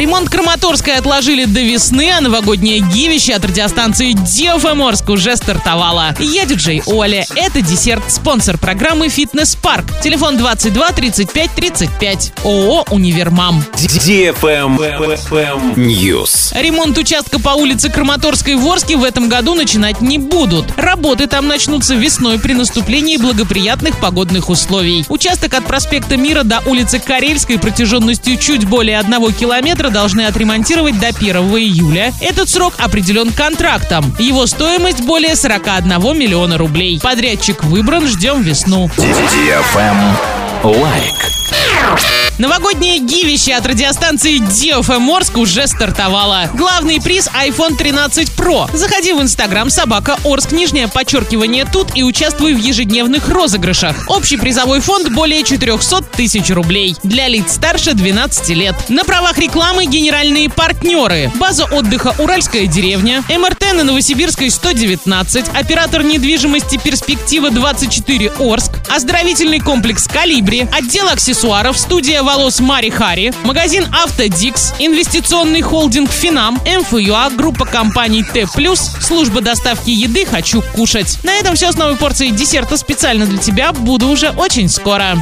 Ремонт Краматорской отложили до весны, а новогоднее гивище от радиостанции Диофеморск уже стартовало. Я диджей Оля. Это десерт, спонсор программы «Фитнес Парк». Телефон 22 35 35. ООО «Универмам». News. Ремонт участка по улице Краматорской в Орске в этом году начинать не будут. Работы там начнутся весной при наступлении благоприятных погодных условий. Участок от проспекта Мира до улицы Карельской протяженностью чуть более одного километра должны отремонтировать до 1 июля. Этот срок определен контрактом. Его стоимость более 41 миллиона рублей. Подрядчик выбран, ждем весну. Лайк. Новогоднее giveaway от радиостанции DFM Орск уже стартовало. Главный приз iPhone 13 Pro. Заходи в Инстаграм собака Орск, нижнее подчеркивание тут и участвуй в ежедневных розыгрышах. Общий призовой фонд более 400 тысяч рублей. Для лиц старше 12 лет. На правах рекламы генеральные партнеры. База отдыха «Уральская деревня», МРТ на Новосибирской 119, оператор недвижимости «Перспектива 24 Орск», оздоровительный комплекс «Колибри», отдел аксессуаров, студия волос Мари Хари, магазин Автодикс, инвестиционный холдинг Финам, МФЮА, группа компаний Т+, служба доставки еды «Хочу кушать». На этом все с новой порцией десерта специально для тебя. Буду уже очень скоро.